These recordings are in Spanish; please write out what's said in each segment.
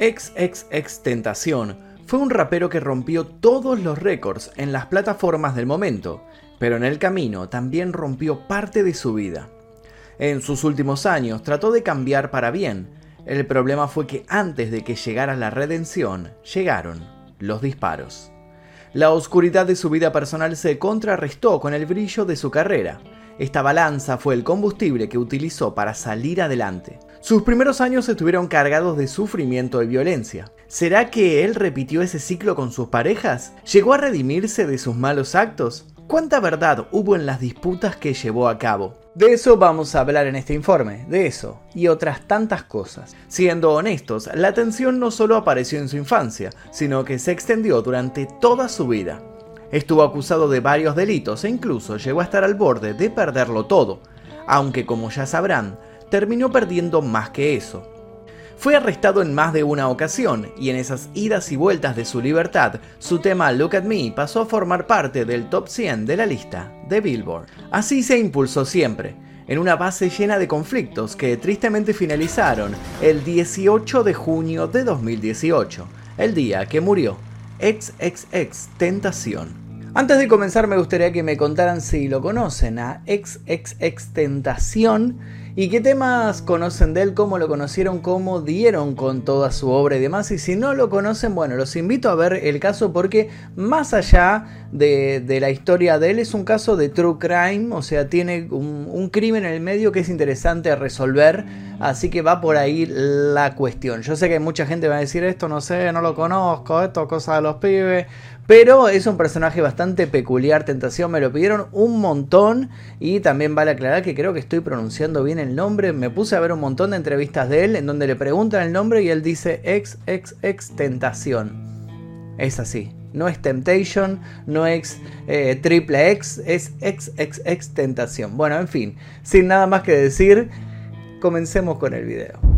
XXX Tentación fue un rapero que rompió todos los récords en las plataformas del momento, pero en el camino también rompió parte de su vida. En sus últimos años trató de cambiar para bien. El problema fue que antes de que llegara la redención, llegaron los disparos. La oscuridad de su vida personal se contrarrestó con el brillo de su carrera. Esta balanza fue el combustible que utilizó para salir adelante. Sus primeros años estuvieron cargados de sufrimiento y violencia. ¿Será que él repitió ese ciclo con sus parejas? ¿Llegó a redimirse de sus malos actos? ¿Cuánta verdad hubo en las disputas que llevó a cabo? De eso vamos a hablar en este informe, de eso y otras tantas cosas. Siendo honestos, la tensión no solo apareció en su infancia, sino que se extendió durante toda su vida. Estuvo acusado de varios delitos e incluso llegó a estar al borde de perderlo todo, aunque como ya sabrán, terminó perdiendo más que eso. Fue arrestado en más de una ocasión y en esas idas y vueltas de su libertad, su tema Look at Me pasó a formar parte del top 100 de la lista de Billboard. Así se impulsó siempre, en una base llena de conflictos que tristemente finalizaron el 18 de junio de 2018, el día que murió XXX Tentación. Antes de comenzar me gustaría que me contaran si lo conocen a XXX Tentación y qué temas conocen de él, cómo lo conocieron, cómo dieron con toda su obra y demás. Y si no lo conocen, bueno, los invito a ver el caso porque más allá de, la historia de él es un caso de true crime, o sea, tiene un, un crimen en el medio que es interesante resolver. Así que va por ahí la cuestión. Yo sé que mucha gente va a decir esto, no sé, no lo conozco, esto, cosa de los pibes. Pero es un personaje bastante peculiar, Tentación, me lo pidieron un montón y también vale aclarar que creo que estoy pronunciando bien el nombre. Me puse a ver un montón de entrevistas de él en donde le preguntan el nombre y él dice ex, ex, ex Tentación. Es así, no es Temptation, no es eh, Triple X, es ex, ex, ex Tentación. Bueno, en fin, sin nada más que decir, comencemos con el video.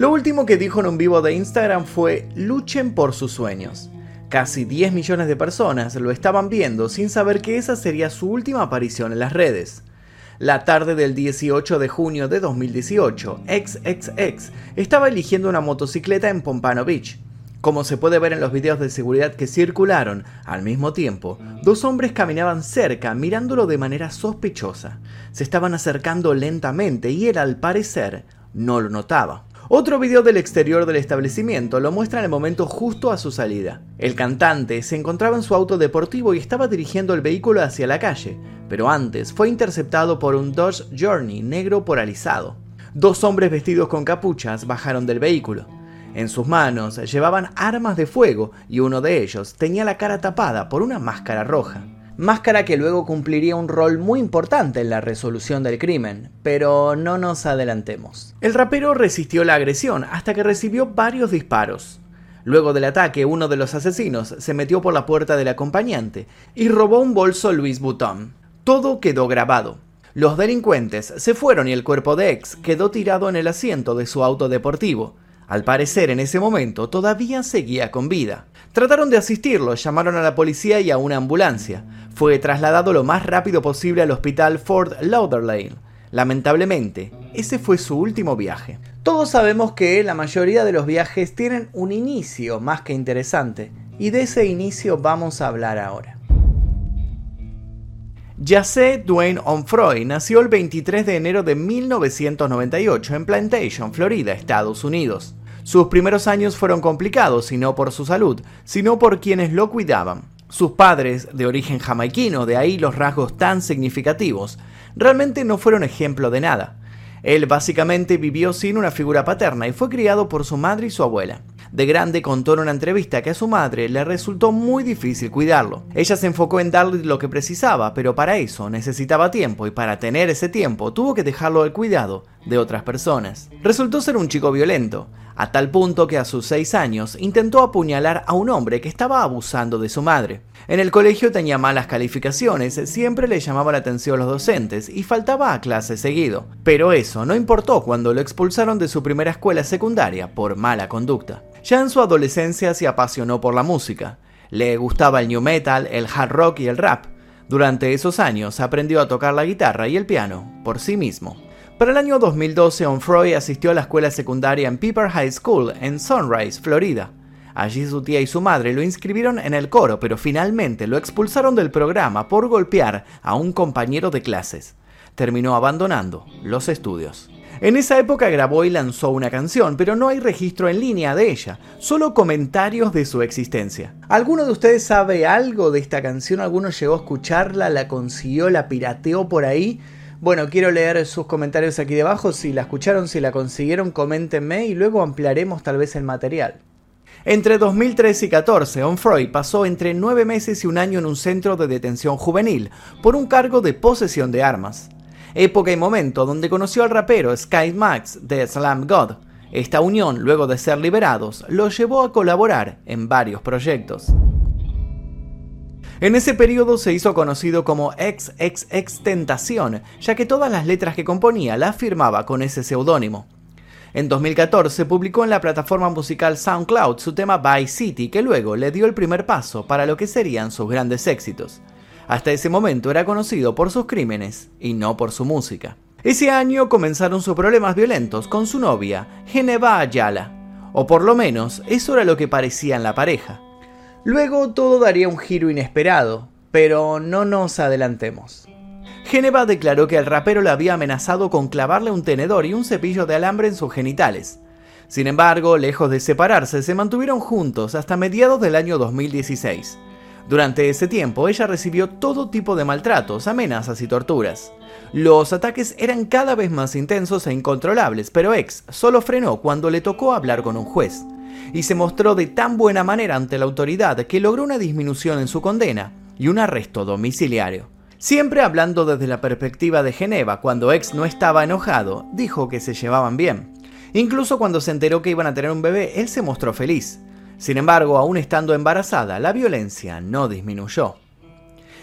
Lo último que dijo en un vivo de Instagram fue luchen por sus sueños. Casi 10 millones de personas lo estaban viendo sin saber que esa sería su última aparición en las redes. La tarde del 18 de junio de 2018, XXX estaba eligiendo una motocicleta en Pompano Beach. Como se puede ver en los videos de seguridad que circularon, al mismo tiempo, dos hombres caminaban cerca mirándolo de manera sospechosa. Se estaban acercando lentamente y él al parecer no lo notaba. Otro video del exterior del establecimiento lo muestra en el momento justo a su salida. El cantante se encontraba en su auto deportivo y estaba dirigiendo el vehículo hacia la calle, pero antes fue interceptado por un Dodge Journey negro polarizado. Dos hombres vestidos con capuchas bajaron del vehículo. En sus manos llevaban armas de fuego y uno de ellos tenía la cara tapada por una máscara roja máscara que luego cumpliría un rol muy importante en la resolución del crimen, pero no nos adelantemos. El rapero resistió la agresión hasta que recibió varios disparos. Luego del ataque, uno de los asesinos se metió por la puerta del acompañante y robó un bolso Louis Vuitton. Todo quedó grabado. Los delincuentes se fueron y el cuerpo de X quedó tirado en el asiento de su auto deportivo. Al parecer en ese momento todavía seguía con vida. Trataron de asistirlo, llamaron a la policía y a una ambulancia. Fue trasladado lo más rápido posible al hospital Fort Lauderdale. Lamentablemente, ese fue su último viaje. Todos sabemos que la mayoría de los viajes tienen un inicio más que interesante, y de ese inicio vamos a hablar ahora. Jacé Dwayne Onfroy nació el 23 de enero de 1998 en Plantation, Florida, Estados Unidos. Sus primeros años fueron complicados y no por su salud, sino por quienes lo cuidaban. Sus padres, de origen jamaiquino, de ahí los rasgos tan significativos, realmente no fueron ejemplo de nada. Él básicamente vivió sin una figura paterna y fue criado por su madre y su abuela. De grande contó en una entrevista que a su madre le resultó muy difícil cuidarlo. Ella se enfocó en darle lo que precisaba, pero para eso necesitaba tiempo y para tener ese tiempo tuvo que dejarlo al cuidado de otras personas. Resultó ser un chico violento, a tal punto que a sus seis años intentó apuñalar a un hombre que estaba abusando de su madre. En el colegio tenía malas calificaciones, siempre le llamaba la atención los docentes y faltaba a clase seguido. Pero eso no importó cuando lo expulsaron de su primera escuela secundaria por mala conducta. Ya en su adolescencia se apasionó por la música. Le gustaba el new metal, el hard rock y el rap. Durante esos años aprendió a tocar la guitarra y el piano por sí mismo. Para el año 2012, Onfroy asistió a la escuela secundaria en Piper High School en Sunrise, Florida. Allí su tía y su madre lo inscribieron en el coro, pero finalmente lo expulsaron del programa por golpear a un compañero de clases. Terminó abandonando los estudios. En esa época grabó y lanzó una canción, pero no hay registro en línea de ella, solo comentarios de su existencia. ¿Alguno de ustedes sabe algo de esta canción? ¿Alguno llegó a escucharla, la consiguió, la pirateó por ahí? Bueno, quiero leer sus comentarios aquí debajo. Si la escucharon, si la consiguieron, coméntenme y luego ampliaremos tal vez el material. Entre 2013 y 14, Onfroy pasó entre nueve meses y un año en un centro de detención juvenil por un cargo de posesión de armas. Época y momento donde conoció al rapero Sky Max de Slam God. Esta unión, luego de ser liberados, lo llevó a colaborar en varios proyectos. En ese periodo se hizo conocido como XXX Tentación, ya que todas las letras que componía las firmaba con ese seudónimo. En 2014 publicó en la plataforma musical SoundCloud su tema By City, que luego le dio el primer paso para lo que serían sus grandes éxitos. Hasta ese momento era conocido por sus crímenes y no por su música. Ese año comenzaron sus problemas violentos con su novia, Geneva Ayala, o por lo menos eso era lo que parecía en la pareja. Luego todo daría un giro inesperado, pero no nos adelantemos. Geneva declaró que el rapero le había amenazado con clavarle un tenedor y un cepillo de alambre en sus genitales. Sin embargo, lejos de separarse, se mantuvieron juntos hasta mediados del año 2016. Durante ese tiempo, ella recibió todo tipo de maltratos, amenazas y torturas. Los ataques eran cada vez más intensos e incontrolables, pero X solo frenó cuando le tocó hablar con un juez y se mostró de tan buena manera ante la autoridad que logró una disminución en su condena y un arresto domiciliario. Siempre hablando desde la perspectiva de Geneva, cuando Ex no estaba enojado, dijo que se llevaban bien. Incluso cuando se enteró que iban a tener un bebé, él se mostró feliz. Sin embargo, aún estando embarazada, la violencia no disminuyó.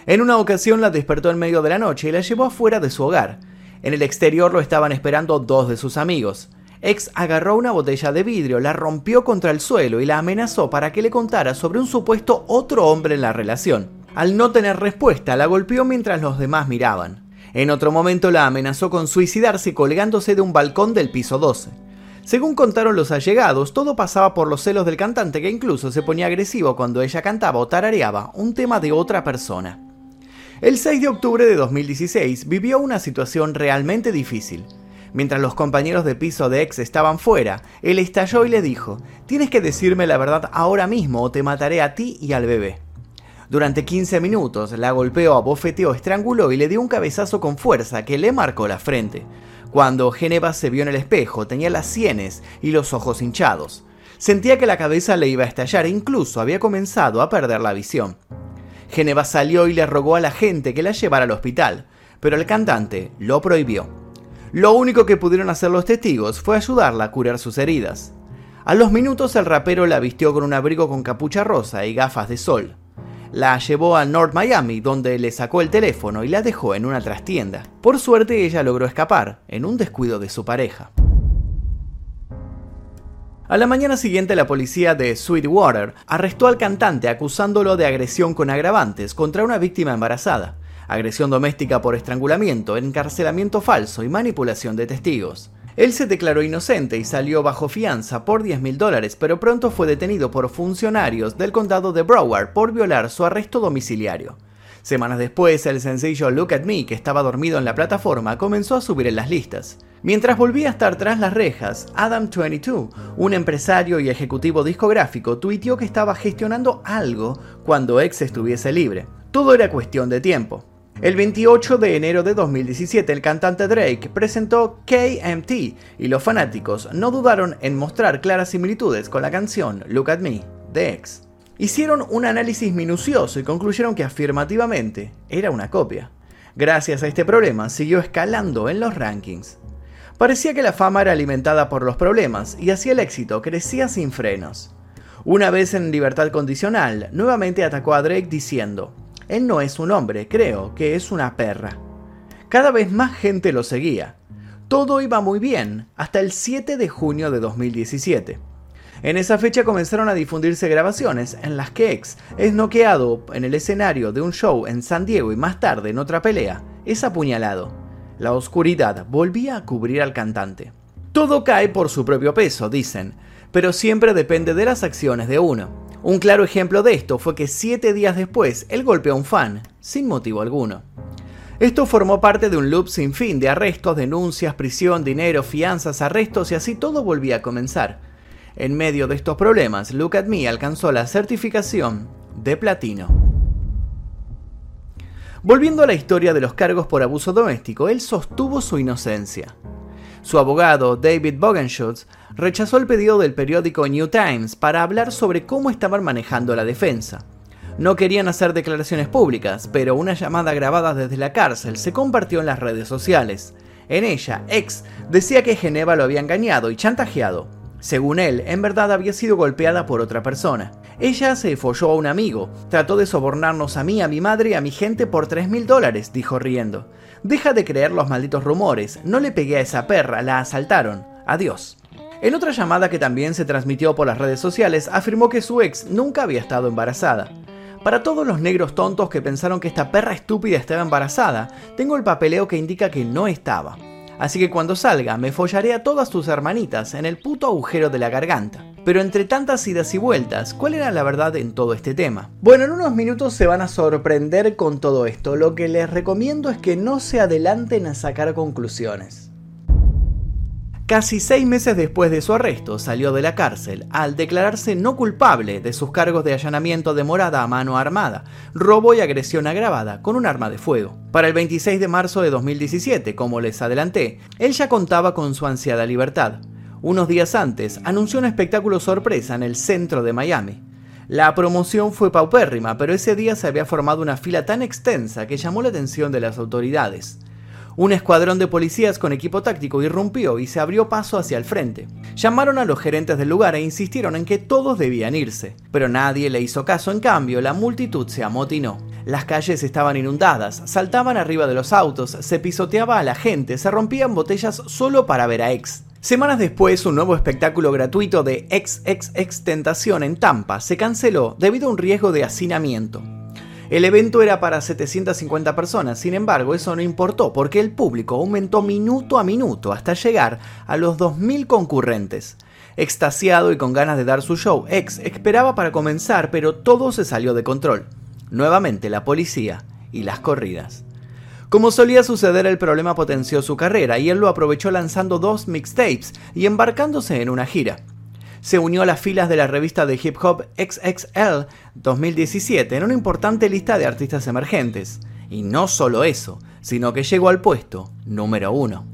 En una ocasión la despertó en medio de la noche y la llevó afuera de su hogar. En el exterior lo estaban esperando dos de sus amigos. Ex agarró una botella de vidrio, la rompió contra el suelo y la amenazó para que le contara sobre un supuesto otro hombre en la relación. Al no tener respuesta, la golpeó mientras los demás miraban. En otro momento la amenazó con suicidarse colgándose de un balcón del piso 12. Según contaron los allegados, todo pasaba por los celos del cantante que incluso se ponía agresivo cuando ella cantaba o tarareaba un tema de otra persona. El 6 de octubre de 2016 vivió una situación realmente difícil. Mientras los compañeros de piso de ex estaban fuera, él estalló y le dijo, tienes que decirme la verdad ahora mismo o te mataré a ti y al bebé. Durante 15 minutos la golpeó, abofeteó, estranguló y le dio un cabezazo con fuerza que le marcó la frente. Cuando Geneva se vio en el espejo tenía las sienes y los ojos hinchados. Sentía que la cabeza le iba a estallar e incluso había comenzado a perder la visión. Geneva salió y le rogó a la gente que la llevara al hospital, pero el cantante lo prohibió. Lo único que pudieron hacer los testigos fue ayudarla a curar sus heridas. A los minutos el rapero la vistió con un abrigo con capucha rosa y gafas de sol. La llevó a North Miami, donde le sacó el teléfono y la dejó en una trastienda. Por suerte ella logró escapar, en un descuido de su pareja. A la mañana siguiente la policía de Sweetwater arrestó al cantante acusándolo de agresión con agravantes contra una víctima embarazada agresión doméstica por estrangulamiento, encarcelamiento falso y manipulación de testigos. Él se declaró inocente y salió bajo fianza por 10 mil dólares, pero pronto fue detenido por funcionarios del condado de Broward por violar su arresto domiciliario. Semanas después, el sencillo Look at Me, que estaba dormido en la plataforma, comenzó a subir en las listas. Mientras volvía a estar tras las rejas, Adam22, un empresario y ejecutivo discográfico, tuiteó que estaba gestionando algo cuando X estuviese libre. Todo era cuestión de tiempo. El 28 de enero de 2017 el cantante Drake presentó KMT y los fanáticos no dudaron en mostrar claras similitudes con la canción Look at Me de X. Hicieron un análisis minucioso y concluyeron que afirmativamente era una copia. Gracias a este problema siguió escalando en los rankings. Parecía que la fama era alimentada por los problemas y así el éxito crecía sin frenos. Una vez en libertad condicional, nuevamente atacó a Drake diciendo, él no es un hombre, creo que es una perra. Cada vez más gente lo seguía. Todo iba muy bien, hasta el 7 de junio de 2017. En esa fecha comenzaron a difundirse grabaciones en las que X es noqueado en el escenario de un show en San Diego y más tarde en otra pelea es apuñalado. La oscuridad volvía a cubrir al cantante. Todo cae por su propio peso, dicen, pero siempre depende de las acciones de uno. Un claro ejemplo de esto fue que siete días después él golpeó a un fan, sin motivo alguno. Esto formó parte de un loop sin fin de arrestos, denuncias, prisión, dinero, fianzas, arrestos y así todo volvía a comenzar. En medio de estos problemas, Look at Me alcanzó la certificación de platino. Volviendo a la historia de los cargos por abuso doméstico, él sostuvo su inocencia. Su abogado, David Bogenschutz, rechazó el pedido del periódico New Times para hablar sobre cómo estaban manejando la defensa. No querían hacer declaraciones públicas, pero una llamada grabada desde la cárcel se compartió en las redes sociales. En ella, X decía que Geneva lo había engañado y chantajeado. Según él, en verdad había sido golpeada por otra persona. Ella se folló a un amigo. Trató de sobornarnos a mí, a mi madre y a mi gente por 3 mil dólares, dijo riendo. Deja de creer los malditos rumores. No le pegué a esa perra, la asaltaron. Adiós. En otra llamada que también se transmitió por las redes sociales, afirmó que su ex nunca había estado embarazada. Para todos los negros tontos que pensaron que esta perra estúpida estaba embarazada, tengo el papeleo que indica que no estaba. Así que cuando salga me follaré a todas tus hermanitas en el puto agujero de la garganta. Pero entre tantas idas y vueltas, ¿cuál era la verdad en todo este tema? Bueno, en unos minutos se van a sorprender con todo esto. Lo que les recomiendo es que no se adelanten a sacar conclusiones. Casi seis meses después de su arresto, salió de la cárcel al declararse no culpable de sus cargos de allanamiento de morada a mano armada, robo y agresión agravada con un arma de fuego. Para el 26 de marzo de 2017, como les adelanté, él ya contaba con su ansiada libertad. Unos días antes, anunció un espectáculo sorpresa en el centro de Miami. La promoción fue paupérrima, pero ese día se había formado una fila tan extensa que llamó la atención de las autoridades. Un escuadrón de policías con equipo táctico irrumpió y se abrió paso hacia el frente. Llamaron a los gerentes del lugar e insistieron en que todos debían irse, pero nadie le hizo caso, en cambio la multitud se amotinó. Las calles estaban inundadas, saltaban arriba de los autos, se pisoteaba a la gente, se rompían botellas solo para ver a Ex. Semanas después, un nuevo espectáculo gratuito de XXX Tentación en Tampa se canceló debido a un riesgo de hacinamiento. El evento era para 750 personas, sin embargo eso no importó porque el público aumentó minuto a minuto hasta llegar a los 2.000 concurrentes. Extasiado y con ganas de dar su show, X esperaba para comenzar, pero todo se salió de control. Nuevamente la policía y las corridas. Como solía suceder, el problema potenció su carrera y él lo aprovechó lanzando dos mixtapes y embarcándose en una gira se unió a las filas de la revista de hip hop XXL 2017 en una importante lista de artistas emergentes. Y no solo eso, sino que llegó al puesto número uno.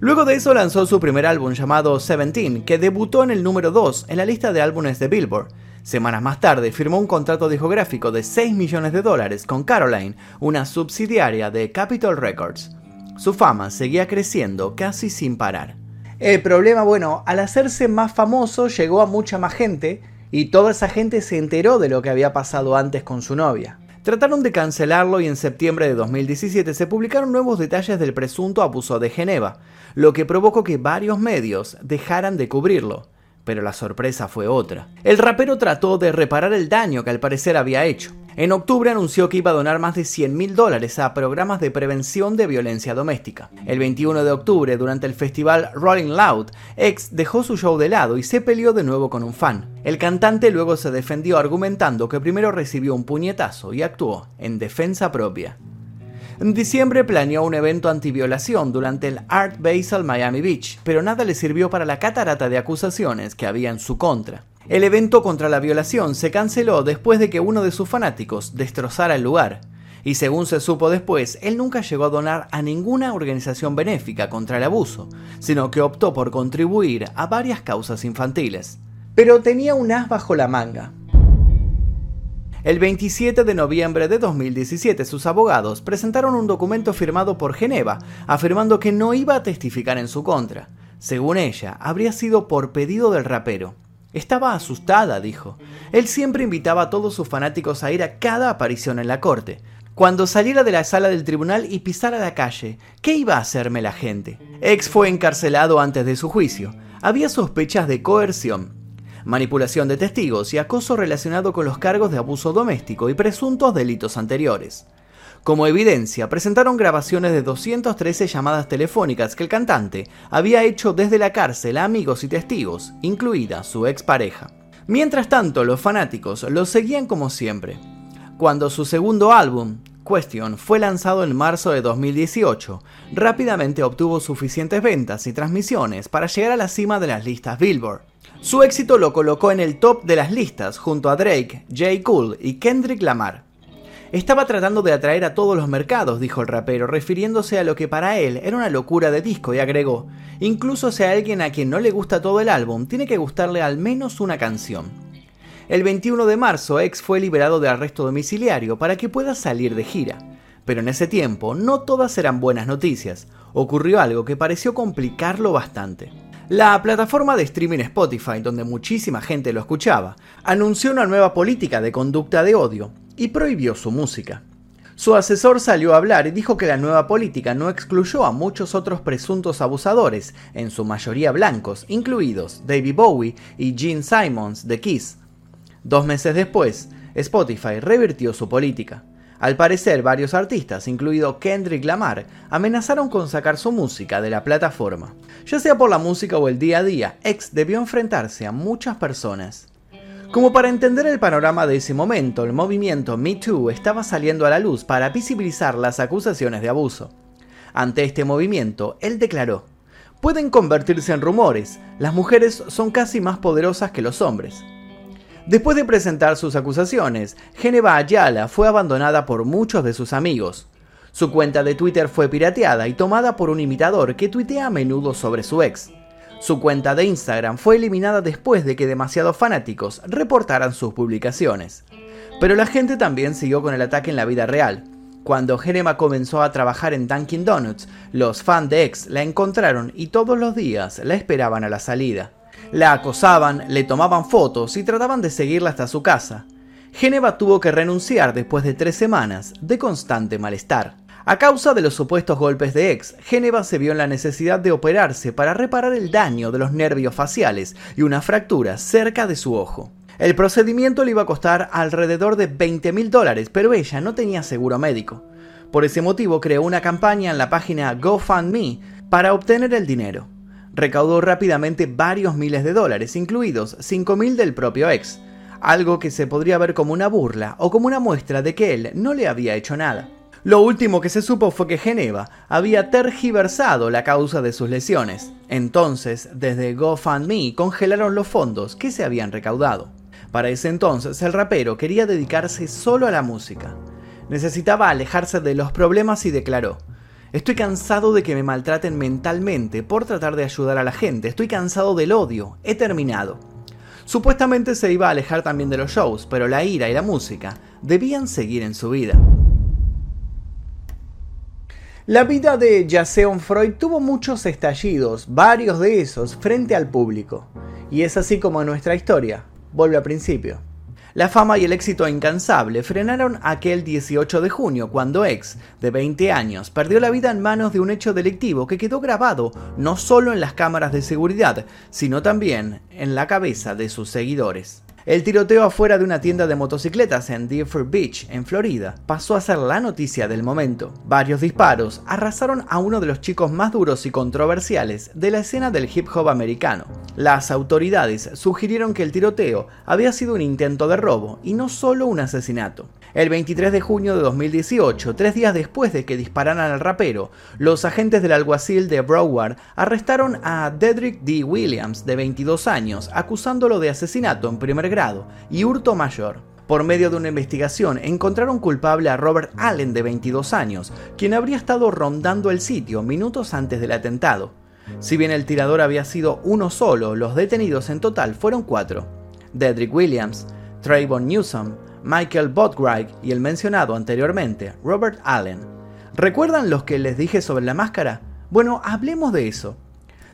Luego de eso lanzó su primer álbum llamado Seventeen, que debutó en el número 2 en la lista de álbumes de Billboard. Semanas más tarde firmó un contrato discográfico de 6 millones de dólares con Caroline, una subsidiaria de Capitol Records. Su fama seguía creciendo casi sin parar. El problema, bueno, al hacerse más famoso llegó a mucha más gente y toda esa gente se enteró de lo que había pasado antes con su novia. Trataron de cancelarlo y en septiembre de 2017 se publicaron nuevos detalles del presunto abuso de Geneva, lo que provocó que varios medios dejaran de cubrirlo. Pero la sorpresa fue otra. El rapero trató de reparar el daño que al parecer había hecho. En octubre anunció que iba a donar más de 100 mil dólares a programas de prevención de violencia doméstica. El 21 de octubre, durante el festival Rolling Loud, X dejó su show de lado y se peleó de nuevo con un fan. El cantante luego se defendió argumentando que primero recibió un puñetazo y actuó en defensa propia. En diciembre planeó un evento antiviolación durante el Art Basel Miami Beach, pero nada le sirvió para la catarata de acusaciones que había en su contra. El evento contra la violación se canceló después de que uno de sus fanáticos destrozara el lugar. Y según se supo después, él nunca llegó a donar a ninguna organización benéfica contra el abuso, sino que optó por contribuir a varias causas infantiles. Pero tenía un as bajo la manga. El 27 de noviembre de 2017 sus abogados presentaron un documento firmado por Geneva afirmando que no iba a testificar en su contra. Según ella, habría sido por pedido del rapero. Estaba asustada, dijo. Él siempre invitaba a todos sus fanáticos a ir a cada aparición en la corte. Cuando saliera de la sala del tribunal y pisara la calle, ¿qué iba a hacerme la gente? Ex fue encarcelado antes de su juicio. Había sospechas de coerción, manipulación de testigos y acoso relacionado con los cargos de abuso doméstico y presuntos delitos anteriores. Como evidencia, presentaron grabaciones de 213 llamadas telefónicas que el cantante había hecho desde la cárcel a amigos y testigos, incluida su expareja. Mientras tanto, los fanáticos lo seguían como siempre. Cuando su segundo álbum, Question, fue lanzado en marzo de 2018, rápidamente obtuvo suficientes ventas y transmisiones para llegar a la cima de las listas Billboard. Su éxito lo colocó en el top de las listas junto a Drake, J. Cole y Kendrick Lamar. Estaba tratando de atraer a todos los mercados, dijo el rapero, refiriéndose a lo que para él era una locura de disco y agregó, incluso si a alguien a quien no le gusta todo el álbum, tiene que gustarle al menos una canción. El 21 de marzo, X fue liberado de arresto domiciliario para que pueda salir de gira. Pero en ese tiempo no todas eran buenas noticias. Ocurrió algo que pareció complicarlo bastante. La plataforma de streaming Spotify, donde muchísima gente lo escuchaba, anunció una nueva política de conducta de odio y prohibió su música. Su asesor salió a hablar y dijo que la nueva política no excluyó a muchos otros presuntos abusadores, en su mayoría blancos, incluidos David Bowie y Gene Simons de Kiss. Dos meses después, Spotify revirtió su política. Al parecer, varios artistas, incluido Kendrick Lamar, amenazaron con sacar su música de la plataforma. Ya sea por la música o el día a día, X debió enfrentarse a muchas personas. Como para entender el panorama de ese momento, el movimiento Me Too estaba saliendo a la luz para visibilizar las acusaciones de abuso. Ante este movimiento, él declaró, pueden convertirse en rumores, las mujeres son casi más poderosas que los hombres. Después de presentar sus acusaciones, Geneva Ayala fue abandonada por muchos de sus amigos. Su cuenta de Twitter fue pirateada y tomada por un imitador que tuitea a menudo sobre su ex. Su cuenta de Instagram fue eliminada después de que demasiados fanáticos reportaran sus publicaciones. Pero la gente también siguió con el ataque en la vida real. Cuando Geneva comenzó a trabajar en Dunkin' Donuts, los fans de X la encontraron y todos los días la esperaban a la salida. La acosaban, le tomaban fotos y trataban de seguirla hasta su casa. Geneva tuvo que renunciar después de tres semanas de constante malestar. A causa de los supuestos golpes de ex, Geneva se vio en la necesidad de operarse para reparar el daño de los nervios faciales y una fractura cerca de su ojo. El procedimiento le iba a costar alrededor de 20 mil dólares, pero ella no tenía seguro médico. Por ese motivo creó una campaña en la página GoFundMe para obtener el dinero. Recaudó rápidamente varios miles de dólares, incluidos 5 mil del propio ex, algo que se podría ver como una burla o como una muestra de que él no le había hecho nada. Lo último que se supo fue que Geneva había tergiversado la causa de sus lesiones. Entonces, desde GoFundMe congelaron los fondos que se habían recaudado. Para ese entonces, el rapero quería dedicarse solo a la música. Necesitaba alejarse de los problemas y declaró, Estoy cansado de que me maltraten mentalmente por tratar de ayudar a la gente, estoy cansado del odio, he terminado. Supuestamente se iba a alejar también de los shows, pero la ira y la música debían seguir en su vida. La vida de Jason Freud tuvo muchos estallidos, varios de esos frente al público. Y es así como nuestra historia vuelve al principio. La fama y el éxito incansable frenaron aquel 18 de junio cuando X, de 20 años, perdió la vida en manos de un hecho delictivo que quedó grabado no solo en las cámaras de seguridad, sino también en la cabeza de sus seguidores. El tiroteo afuera de una tienda de motocicletas en Deerfield Beach, en Florida, pasó a ser la noticia del momento. Varios disparos arrasaron a uno de los chicos más duros y controversiales de la escena del hip hop americano. Las autoridades sugirieron que el tiroteo había sido un intento de robo y no solo un asesinato. El 23 de junio de 2018, tres días después de que dispararan al rapero, los agentes del alguacil de Broward arrestaron a Dedrick D. Williams, de 22 años, acusándolo de asesinato en primer grado y hurto mayor. Por medio de una investigación encontraron culpable a Robert Allen, de 22 años, quien habría estado rondando el sitio minutos antes del atentado. Si bien el tirador había sido uno solo, los detenidos en total fueron cuatro. Dedrick Williams, Trayvon Newsom, Michael Botwright y el mencionado anteriormente, Robert Allen. ¿Recuerdan los que les dije sobre la máscara? Bueno, hablemos de eso.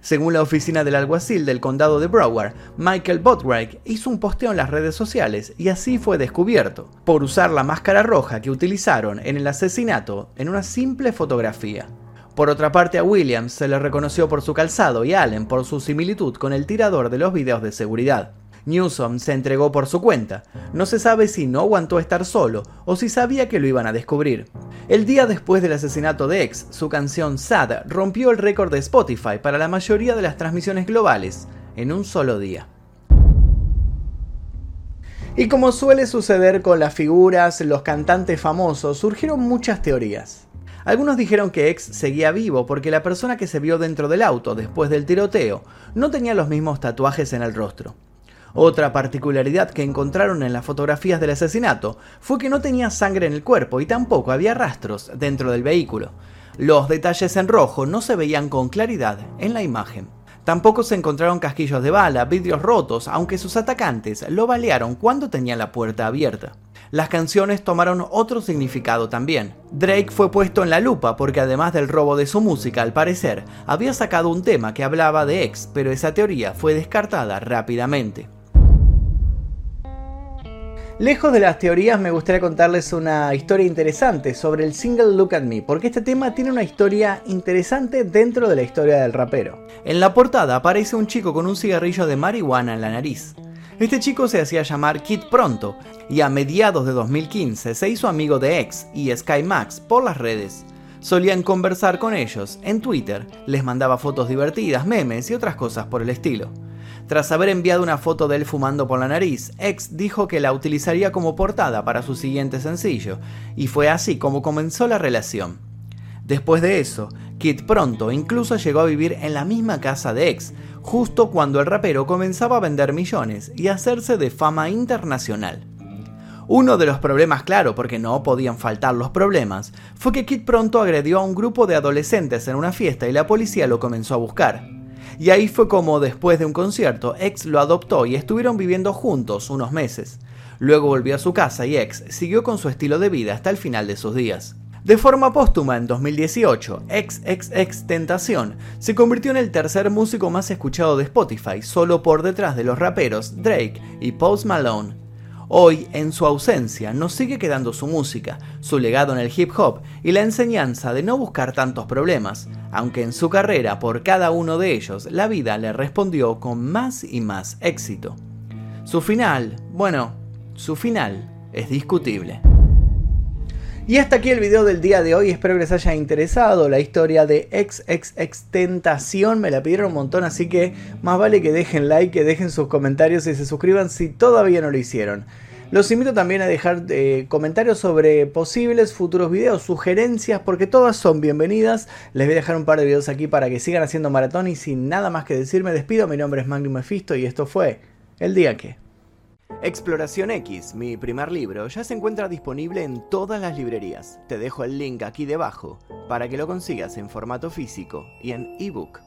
Según la oficina del alguacil del condado de Broward, Michael Botwright hizo un posteo en las redes sociales y así fue descubierto, por usar la máscara roja que utilizaron en el asesinato en una simple fotografía. Por otra parte, a Williams se le reconoció por su calzado y a Allen por su similitud con el tirador de los videos de seguridad. Newsom se entregó por su cuenta. No se sabe si no aguantó estar solo o si sabía que lo iban a descubrir. El día después del asesinato de X, su canción Sad rompió el récord de Spotify para la mayoría de las transmisiones globales en un solo día. Y como suele suceder con las figuras, los cantantes famosos, surgieron muchas teorías. Algunos dijeron que X seguía vivo porque la persona que se vio dentro del auto después del tiroteo no tenía los mismos tatuajes en el rostro. Otra particularidad que encontraron en las fotografías del asesinato fue que no tenía sangre en el cuerpo y tampoco había rastros dentro del vehículo. Los detalles en rojo no se veían con claridad en la imagen. Tampoco se encontraron casquillos de bala, vidrios rotos, aunque sus atacantes lo balearon cuando tenía la puerta abierta las canciones tomaron otro significado también. Drake fue puesto en la lupa porque además del robo de su música, al parecer, había sacado un tema que hablaba de ex, pero esa teoría fue descartada rápidamente. Lejos de las teorías me gustaría contarles una historia interesante sobre el single Look at Me, porque este tema tiene una historia interesante dentro de la historia del rapero. En la portada aparece un chico con un cigarrillo de marihuana en la nariz. Este chico se hacía llamar Kid Pronto y a mediados de 2015 se hizo amigo de X y Sky Max por las redes. Solían conversar con ellos en Twitter, les mandaba fotos divertidas, memes y otras cosas por el estilo. Tras haber enviado una foto de él fumando por la nariz, X dijo que la utilizaría como portada para su siguiente sencillo, y fue así como comenzó la relación. Después de eso, Kid pronto incluso llegó a vivir en la misma casa de X, justo cuando el rapero comenzaba a vender millones y hacerse de fama internacional. Uno de los problemas, claro, porque no podían faltar los problemas, fue que Kid pronto agredió a un grupo de adolescentes en una fiesta y la policía lo comenzó a buscar. Y ahí fue como, después de un concierto, X lo adoptó y estuvieron viviendo juntos unos meses. Luego volvió a su casa y X siguió con su estilo de vida hasta el final de sus días. De forma póstuma, en 2018, XXX Tentación se convirtió en el tercer músico más escuchado de Spotify, solo por detrás de los raperos Drake y Post Malone. Hoy, en su ausencia, nos sigue quedando su música, su legado en el hip hop y la enseñanza de no buscar tantos problemas, aunque en su carrera por cada uno de ellos la vida le respondió con más y más éxito. Su final, bueno, su final es discutible. Y hasta aquí el video del día de hoy, espero que les haya interesado la historia de XXX Tentación, me la pidieron un montón, así que más vale que dejen like, que dejen sus comentarios y se suscriban si todavía no lo hicieron. Los invito también a dejar eh, comentarios sobre posibles futuros videos, sugerencias, porque todas son bienvenidas. Les voy a dejar un par de videos aquí para que sigan haciendo maratón y sin nada más que decir me despido. Mi nombre es Magnum Mephisto y esto fue El Día Que. Exploración X, mi primer libro, ya se encuentra disponible en todas las librerías. Te dejo el link aquí debajo para que lo consigas en formato físico y en ebook.